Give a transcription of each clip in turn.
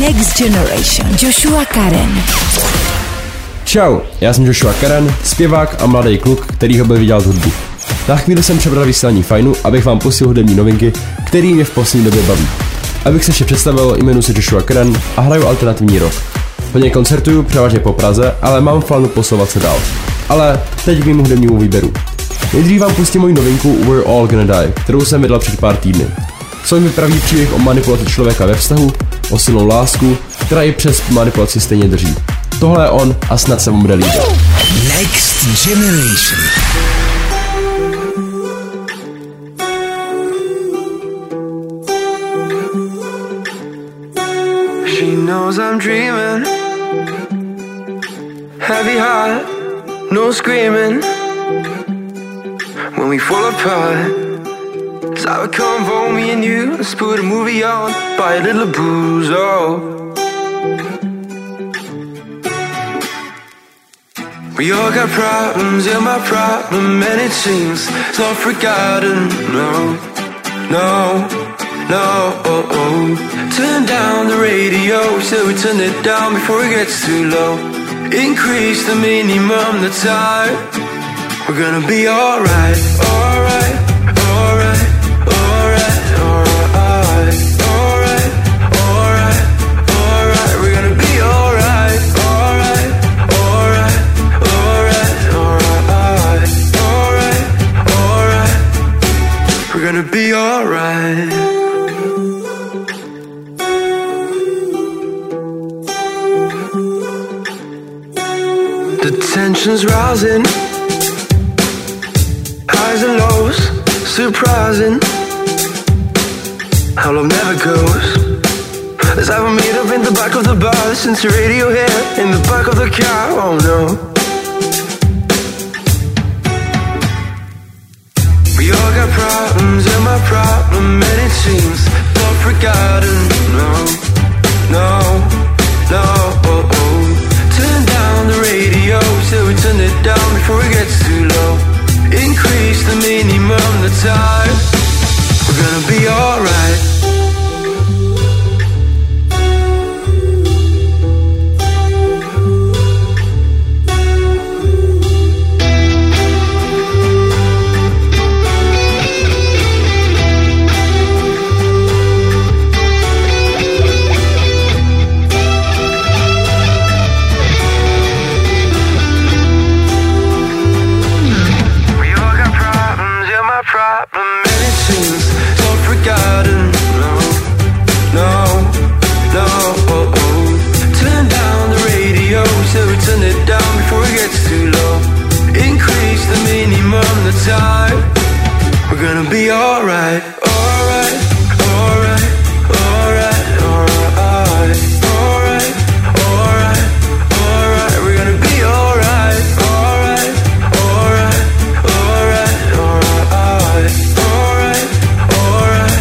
Next Generation. Joshua Karen. Čau, já jsem Joshua Karen, zpěvák a mladý kluk, který ho byl vydělat hudbu. Na chvíli jsem přebral vysílání fajnu, abych vám pustil hudební novinky, který mě v poslední době baví. Abych se ještě představil, jmenuji se Joshua Karen a hraju alternativní rock. Hodně koncertuju, převážně po Praze, ale mám plánu posouvat se dál. Ale teď k mému hudebnímu výběru. Nejdřív vám pustím moji novinku We're All Gonna Die, kterou jsem vydal před pár týdny. Song vypraví příběh o manipulaci člověka ve vztahu, o silnou lásku, která i přes manipulaci stejně drží. Tohle je on a snad se vám bude líbit. Next Generation. She knows I'm dreaming. Heavy heart, no screaming. When we fall apart, I would come for me and you. Let's put a movie on, buy a little booze, oh. We all got problems, yeah, my problem, and it seems it's not forgotten. No, no, no. Oh, oh. Turn down the radio, so we turn it down before it gets too low. Increase the minimum, the time. We're gonna be alright, alright, be alright. The tension's rising, highs and lows, surprising. How love never goes. Let's have a meet up in the back of the bar, since the radio here in the back of the car. Oh no. Be alright, alright, alright, alright, alright, alright, alright, alright. We're gonna be alright, alright, alright, alright, alright, alright, alright.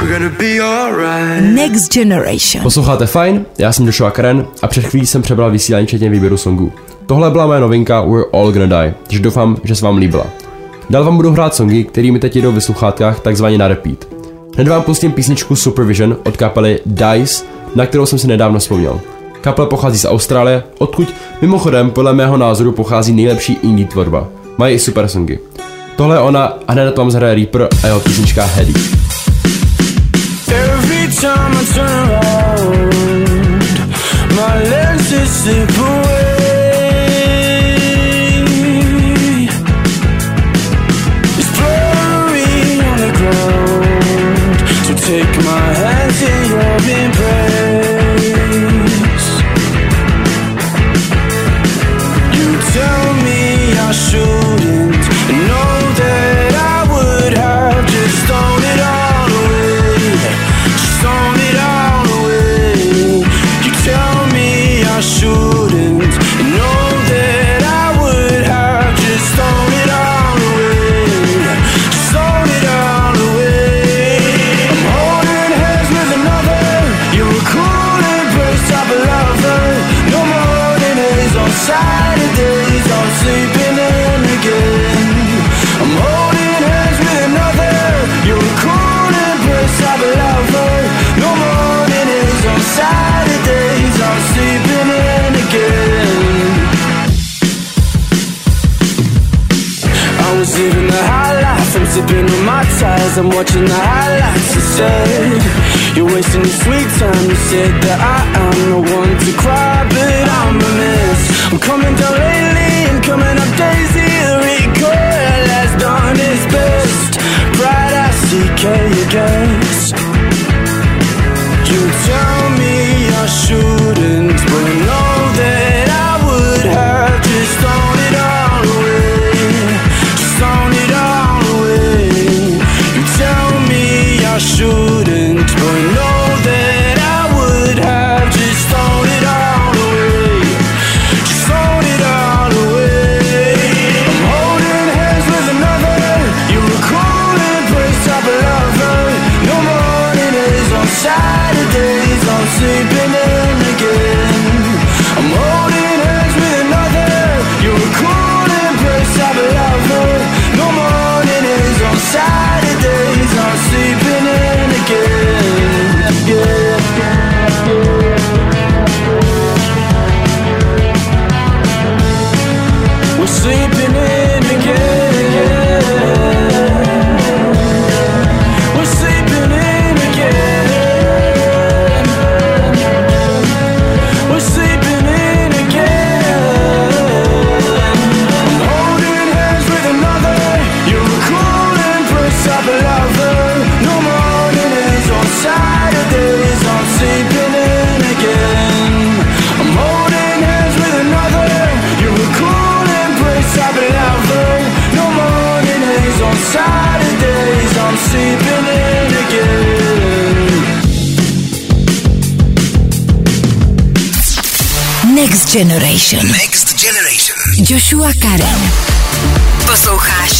We're gonna be alright. Next Generation. Posloucháte fajn, já jsem Joshua Karen a před chvílí jsem přebral vysílání včetně výběru songů. Tohle byla moje novinka We're All Gonna Die, takže doufám, že se vám líbila. Dál vám budu hrát songy, kterými teď jdou ve sluchátkách takzvaně na repeat. Hned vám pustím písničku Supervision od kapely Dice, na kterou jsem si nedávno vzpomněl. Kapela pochází z Austrálie, odkud mimochodem podle mého názoru pochází nejlepší indie tvorba. Mají i super songy. Tohle je ona a hned vám zahraje Reaper a jeho písnička Heady. Every time I turn around, my lenses slip away. Take my hands in I'm the one to cry, but I'm a mess. I'm coming down. Generation. Next Generation. Joshua Curran.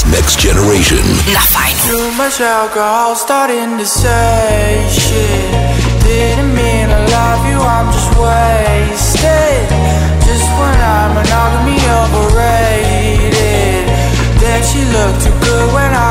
Next Generation na Fine. Too much alcohol starting to say shit. Didn't mean love you, I'm just wasted. Just when I'm overrated. Then she looked too good when I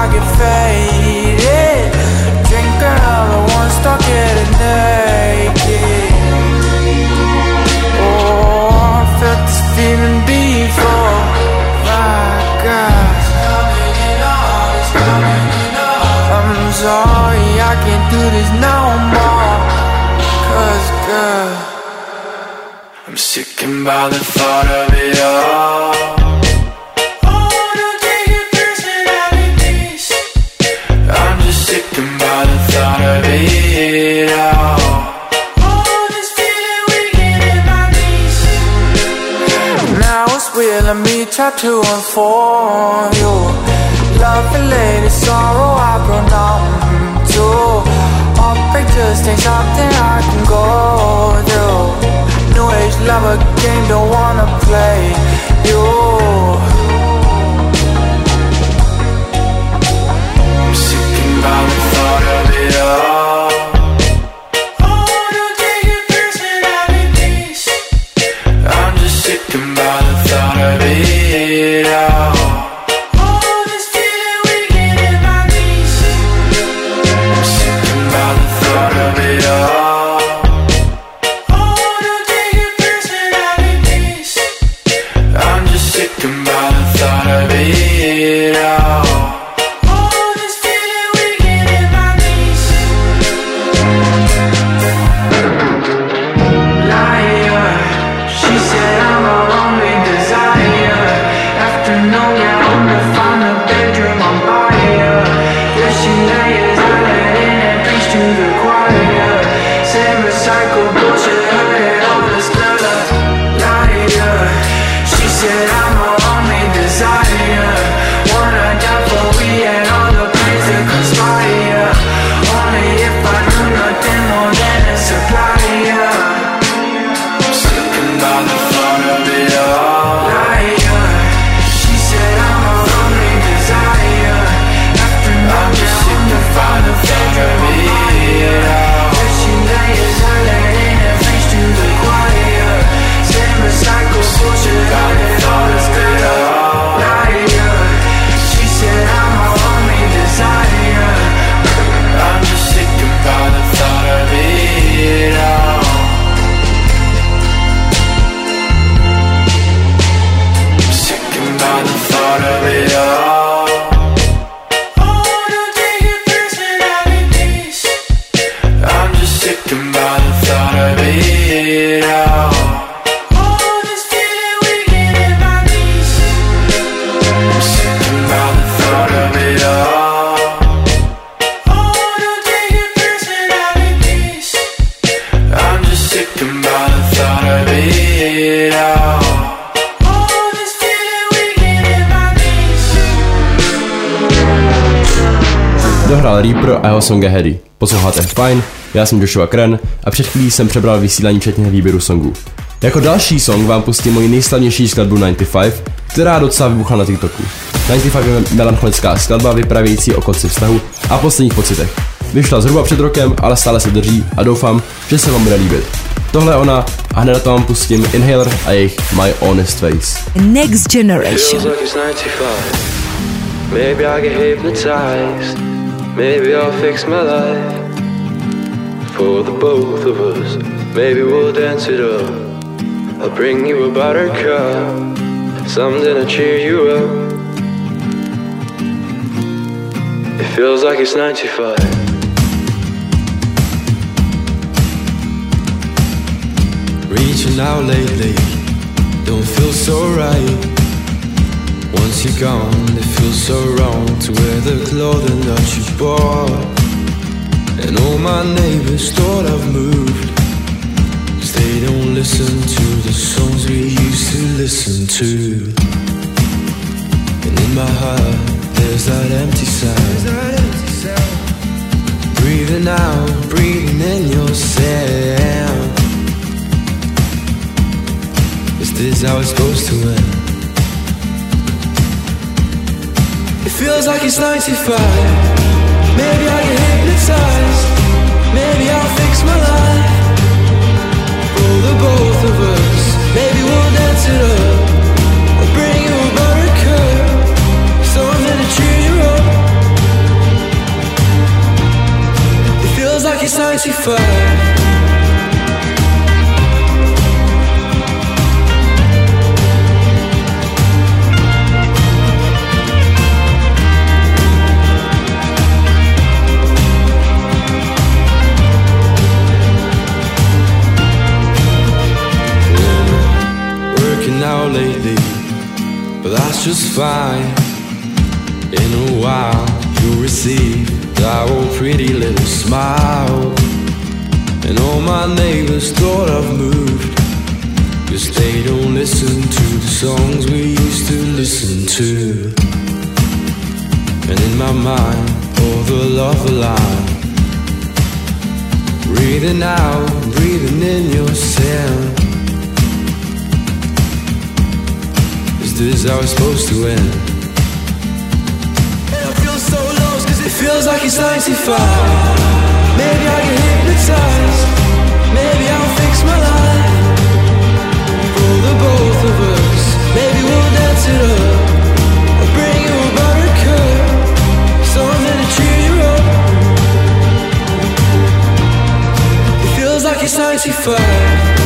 a jeho song je Harry. Posloucháte fajn, já jsem Joshua Kren a před chvílí jsem přebral vysílání včetně výběru songů. Jako další song vám pustím moji nejslavnější skladbu 95, která docela vybuchla na TikToku. 95 je melancholická skladba vypravějící o konci vztahu a posledních pocitech. Vyšla zhruba před rokem, ale stále se drží a doufám, že se vám bude líbit. Tohle je ona a hned na to vám pustím Inhaler a jejich My Honest Face. Next Generation. like it's 95. Maybe I get hypnotized. Maybe I'll fix my life. For the both of us. Maybe we'll dance it up. I'll bring you a buttercup. Something to cheer you up. It feels like it's 95. Reaching out lately, don't feel so right. Once you're gone, it feels so wrong to wear the clothing that you bought. And all my neighbors thought I've moved. Cause they don't listen to the songs we used to listen to. And in my heart, there's that empty sound. Breathing out, breathing in your sound. Is this how it's supposed to end? It feels like it's 95. Maybe I get hypnotized. Maybe I'll fix my life. For the both of us. Maybe we'll dance it up. I'll bring you a. Something to cheer you up. It feels like it's 95. Just fine. In a while, you'll receive old pretty little smile. And all my neighbors thought I've moved, cause they don't listen to the songs we used to listen to. And in my mind, all the love alive Breathing out, breathing in your Is how it's supposed to end? And I feel so lost cause it feels like it's 95 Maybe I get hypnotized. Maybe I'll fix my life For the both of us. Maybe we'll dance it up. I'll bring you a buttercup. Something to cheer you up. It feels like it's 95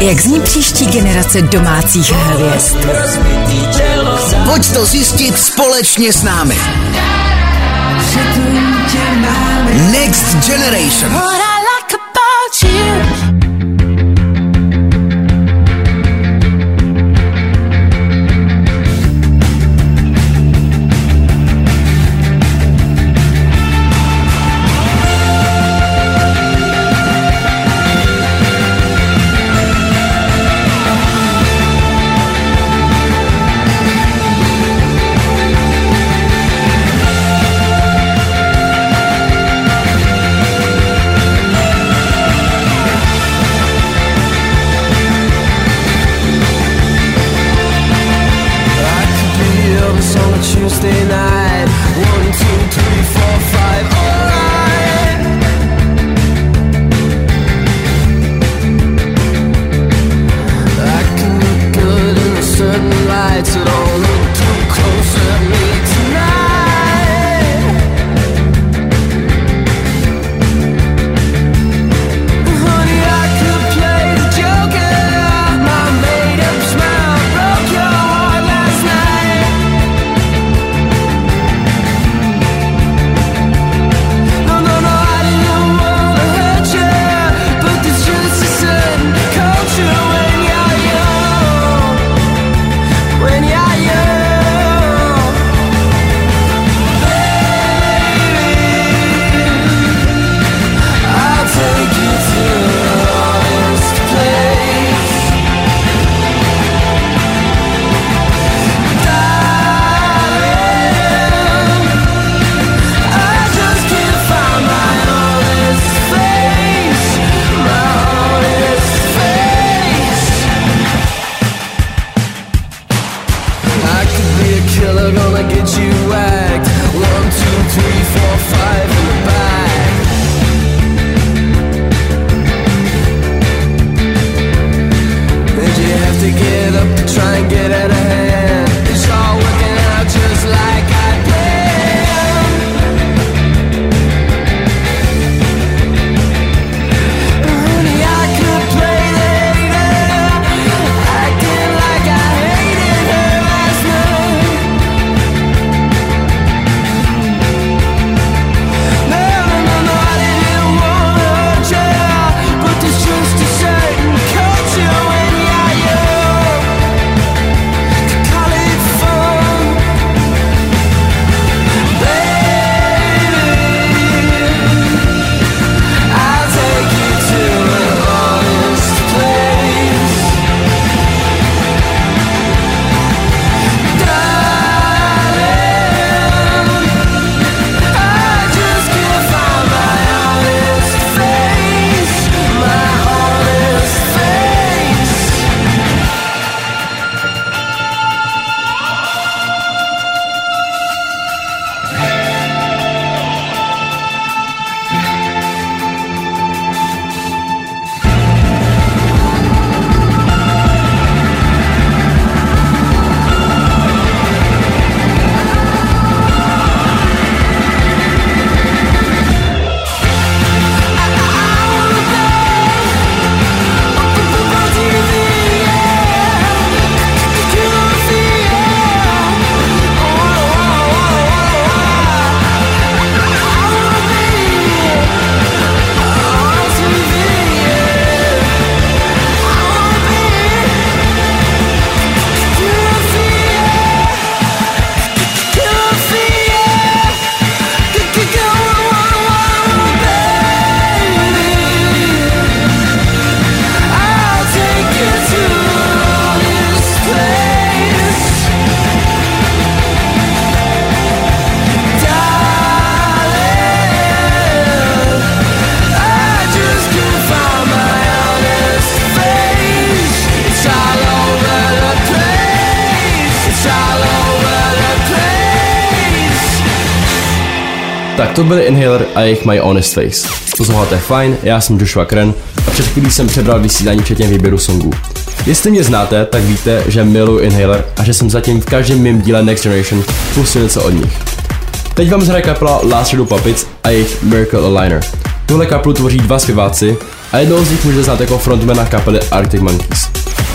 Jak zní příští generace domácích hvězd? Pojď to zjistit společně s námi. Next Generation. byli Inhaler a jejich My Honest Face. Posloucháte fajn, já jsem Joshua Kren a před chvílí jsem přebral vysílání včetně výběru songů. Jestli mě znáte, tak víte, že miluji Inhaler a že jsem zatím v každém mém díle Next Generation pustil něco od nich. Teď vám zhraje kapela Last Shadow Puppets a jejich Miracle Aligner. Tuhle kapelu tvoří dva zpěváci a jednou z nich můžete znát jako frontmana kapely Arctic Monkeys.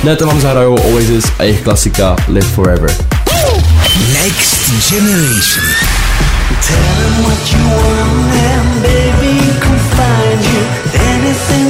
Ne, to vám zahrajou Oasis a jejich klasika Live Forever. Next Generation. Tell him what you want and baby can find you. Anything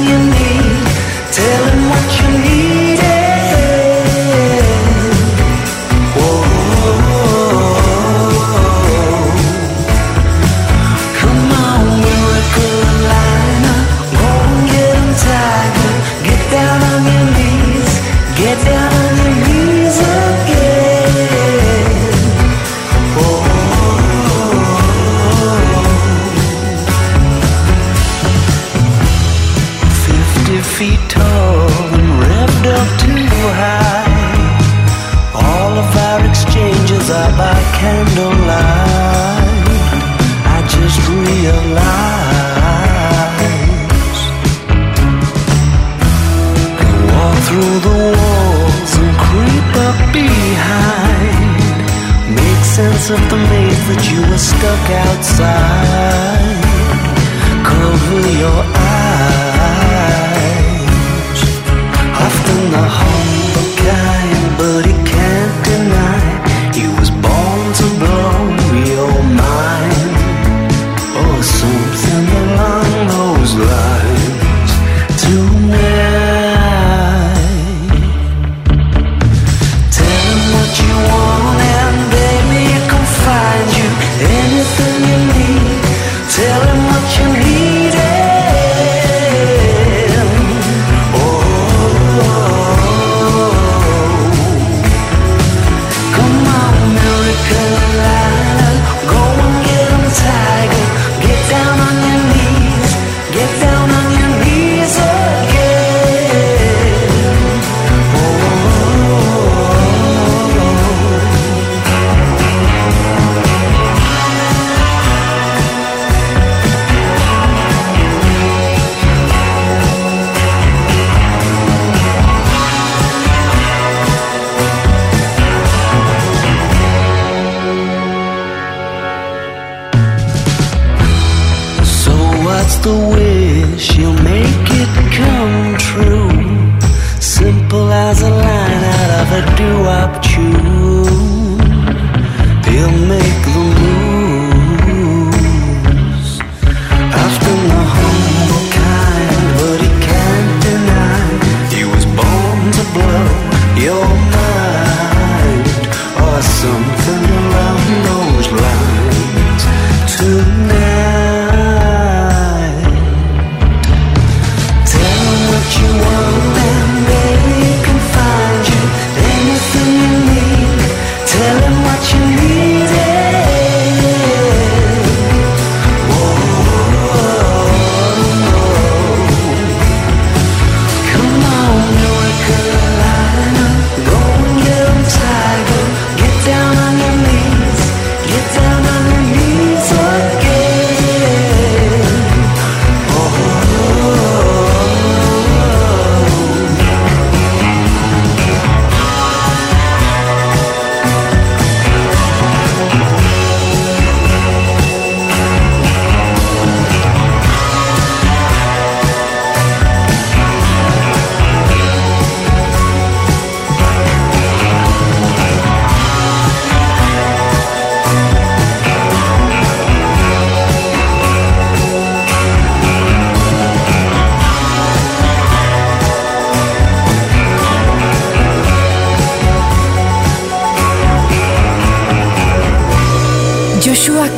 Joshua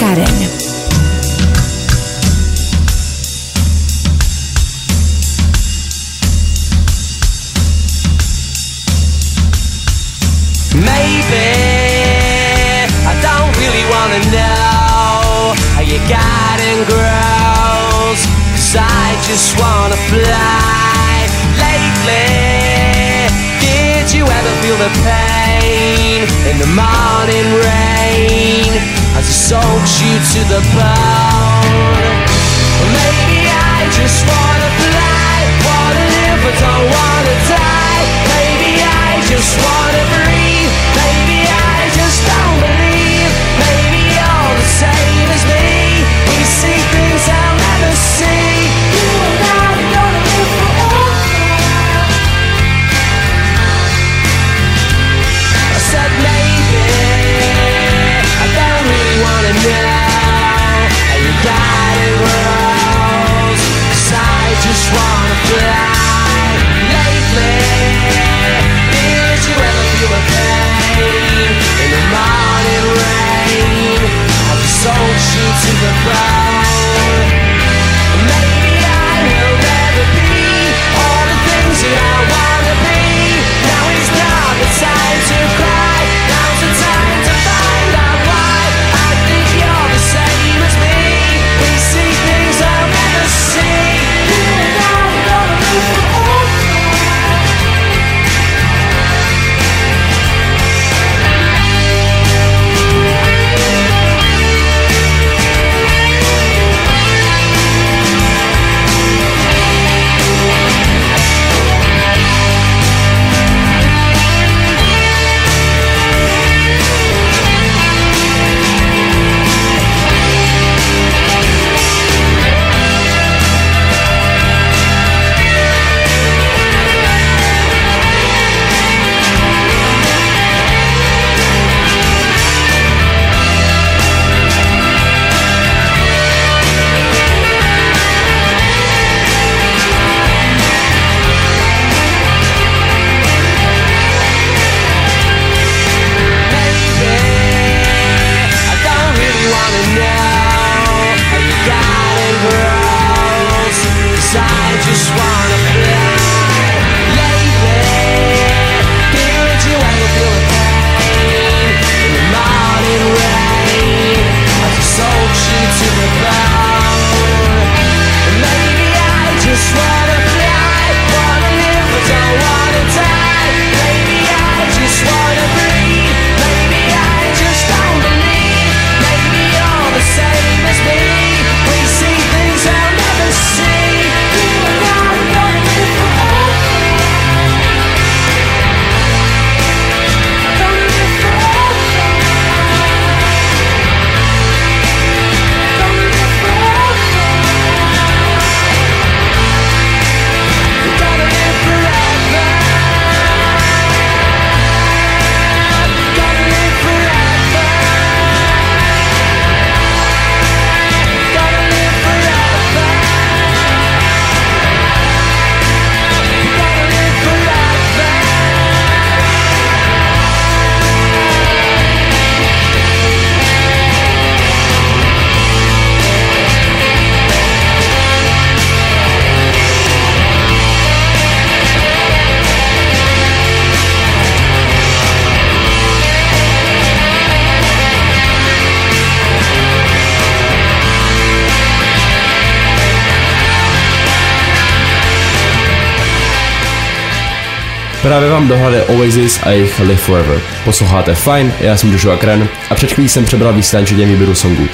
Právě vám dohrali Oasis a jejich Live Forever. Posloucháte fajn, já jsem Joshua Kren a před chvílí jsem přebral vysílání výběru songů.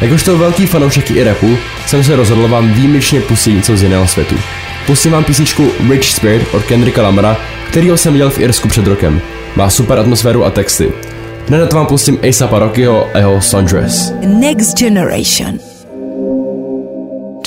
Jakožto velký fanoušek i rapu jsem se rozhodl vám výjimečně pustit něco z jiného světu. Pustím vám písničku Rich Spirit od Kendricka Lamara, kterýho jsem viděl v Irsku před rokem. Má super atmosféru a texty. Hned vám pustím A$AP Rockyho a jeho Sundress. Next Generation.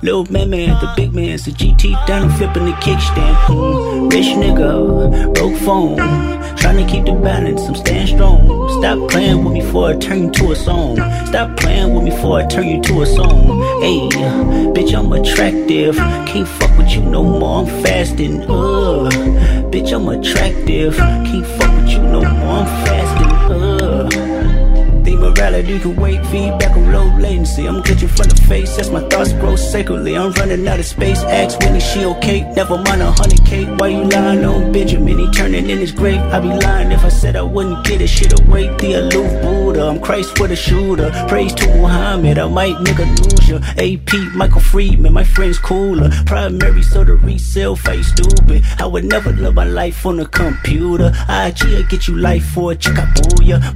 Little man, man, the big man's the GT down and flipping the kickstand. Mm. Rich nigga, broke phone, trying to keep the balance. I'm staying strong. Stop playing with me before I turn you to a song. Stop playing with me before I turn you to a song. Hey, bitch, I'm attractive. Can't fuck with you no more. I'm fasting. Uh, bitch, I'm attractive. Can't fuck with you no more. I'm fasting. Uh. Morality can wait, feedback on low latency. I'm glitching from the face, as my thoughts grow sacredly. I'm running out of space. Ask Winnie, she okay? Never mind a hundred K. Why you lying on Benjamin? He turning in his grave. I'd be lying if I said I wouldn't get it. Shit away, the aloof Buddha. I'm Christ for the shooter. Praise to Muhammad, I might nigga lose ya. AP, Michael Friedman, my friend's cooler. Primary, so the resale face stupid. I would never live my life on a computer. IG, I get you life for a chick.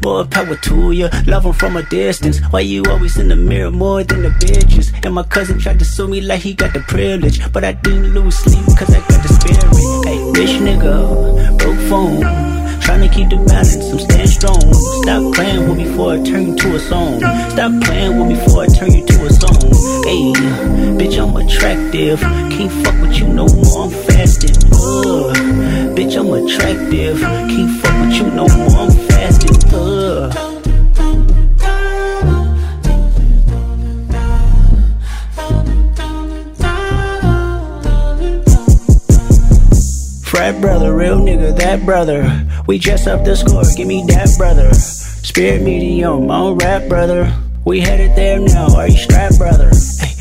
More power to ya. Love 'em from a distance. Why you always in the mirror more than the bitches? And my cousin tried to sue me like he got the privilege. But I didn't lose sleep cause I got the spirit. Hey, bitch nigga, broke phone. Trying to keep the balance, I'm staying strong. Stop playing with me before I turn you to a song. Stop playing with me before I turn you to a song. Hey, bitch, I'm attractive. Can't fuck with you no more, I'm fasting. Ugh. Bitch, I'm attractive. Can't fuck with you no more, I'm fasting. That brother. We dress up the score, give me that brother. Spirit medium, on rap brother. We headed there now, are you strapped brother?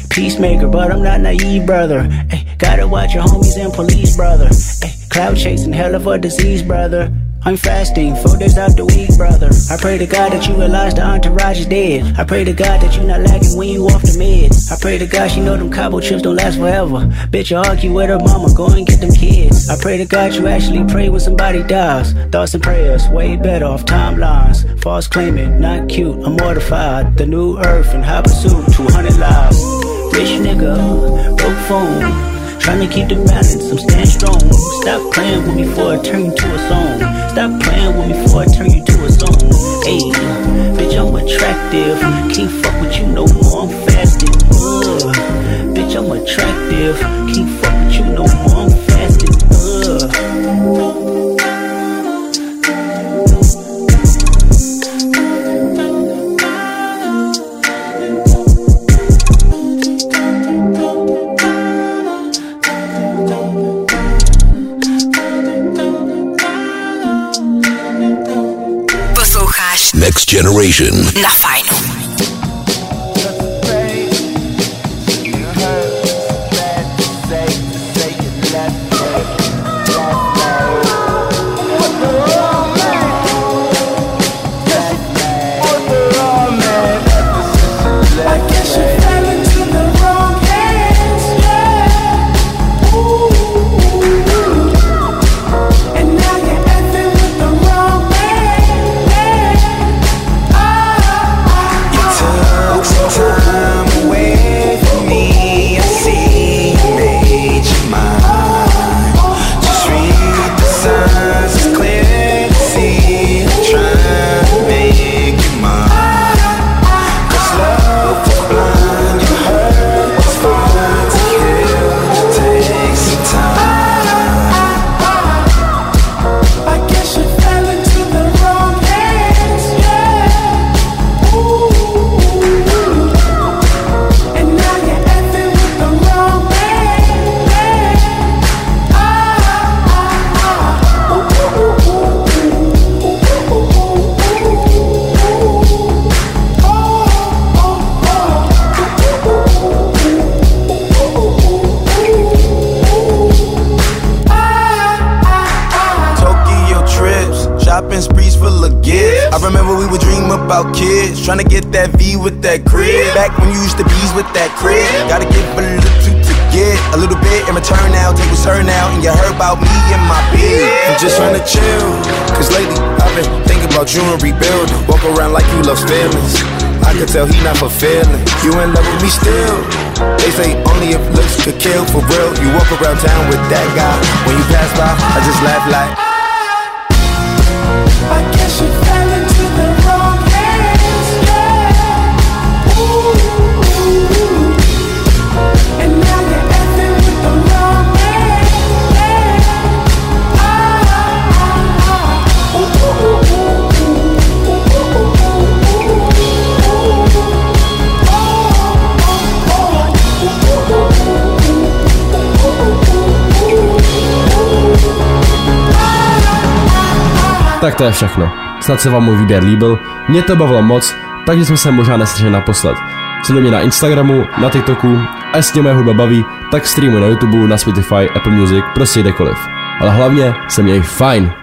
Peacemaker, but I'm not naive brother. Gotta watch your homies and police brother. Cloud chasing, hell of a disease brother. I'm fasting, four days out the week, brother. I pray to God that you realize the entourage is dead. I pray to God that you not lagging when you off the meds. I pray to God she know them cobble chips don't last forever. Bitch, you argue with her mama, go and get them kids. I pray to God you actually pray when somebody dies. Thoughts and prayers, way better off timelines. False claiming, not cute, I'm mortified. The new earth and high pursuit, 200 lives. Rich nigga, broke phone. Trying to keep the balance, I'm staying strong. Stop playing with me before I turn you to a song. Stop playing with me before I turn you to a song. Hey, bitch, I'm attractive. Can't fuck with you no more, I'm fasting. Ugh. Bitch, I'm attractive. Can't fuck with you no more, I'm Generation. na fajnu. Now, and you heard about me and my bed. I'm just trying to chill, cause lately I've been thinking about you and rebuilding. Walk around like you love feelings. I can tell he not fulfilling. You in love with me still. They say only if looks could kill for real. You walk around town with that guy. When you pass by, I just laugh like. Ah, I guess you Tak to je všechno. Snad se vám můj výběr líbil, mě to bavilo moc, takže jsme se možná neslyšeli naposled. Sleduj mě na Instagramu, na TikToku a jestli moje hudba baví, tak streamuj na YouTube, na Spotify, Apple Music, prostě kdekoliv. Ale hlavně se měj fajn.